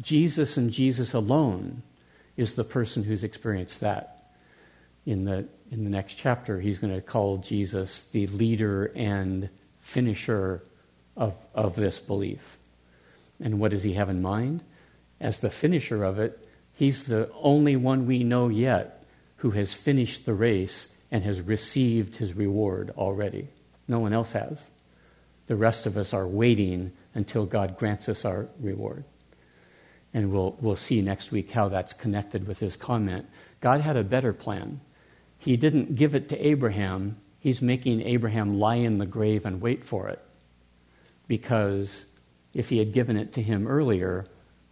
Jesus and Jesus alone is the person who's experienced that. In the, in the next chapter, he's going to call Jesus the leader and finisher of, of this belief. And what does he have in mind? As the finisher of it, he's the only one we know yet who has finished the race and has received his reward already. No one else has. The rest of us are waiting until God grants us our reward. And we'll, we'll see next week how that's connected with his comment. God had a better plan. He didn't give it to Abraham, he's making Abraham lie in the grave and wait for it. Because if he had given it to him earlier,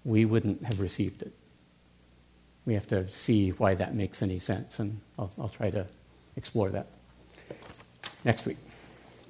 we wouldn't have received it we have to see why that makes any sense, and I'll, I'll try to explore that next week.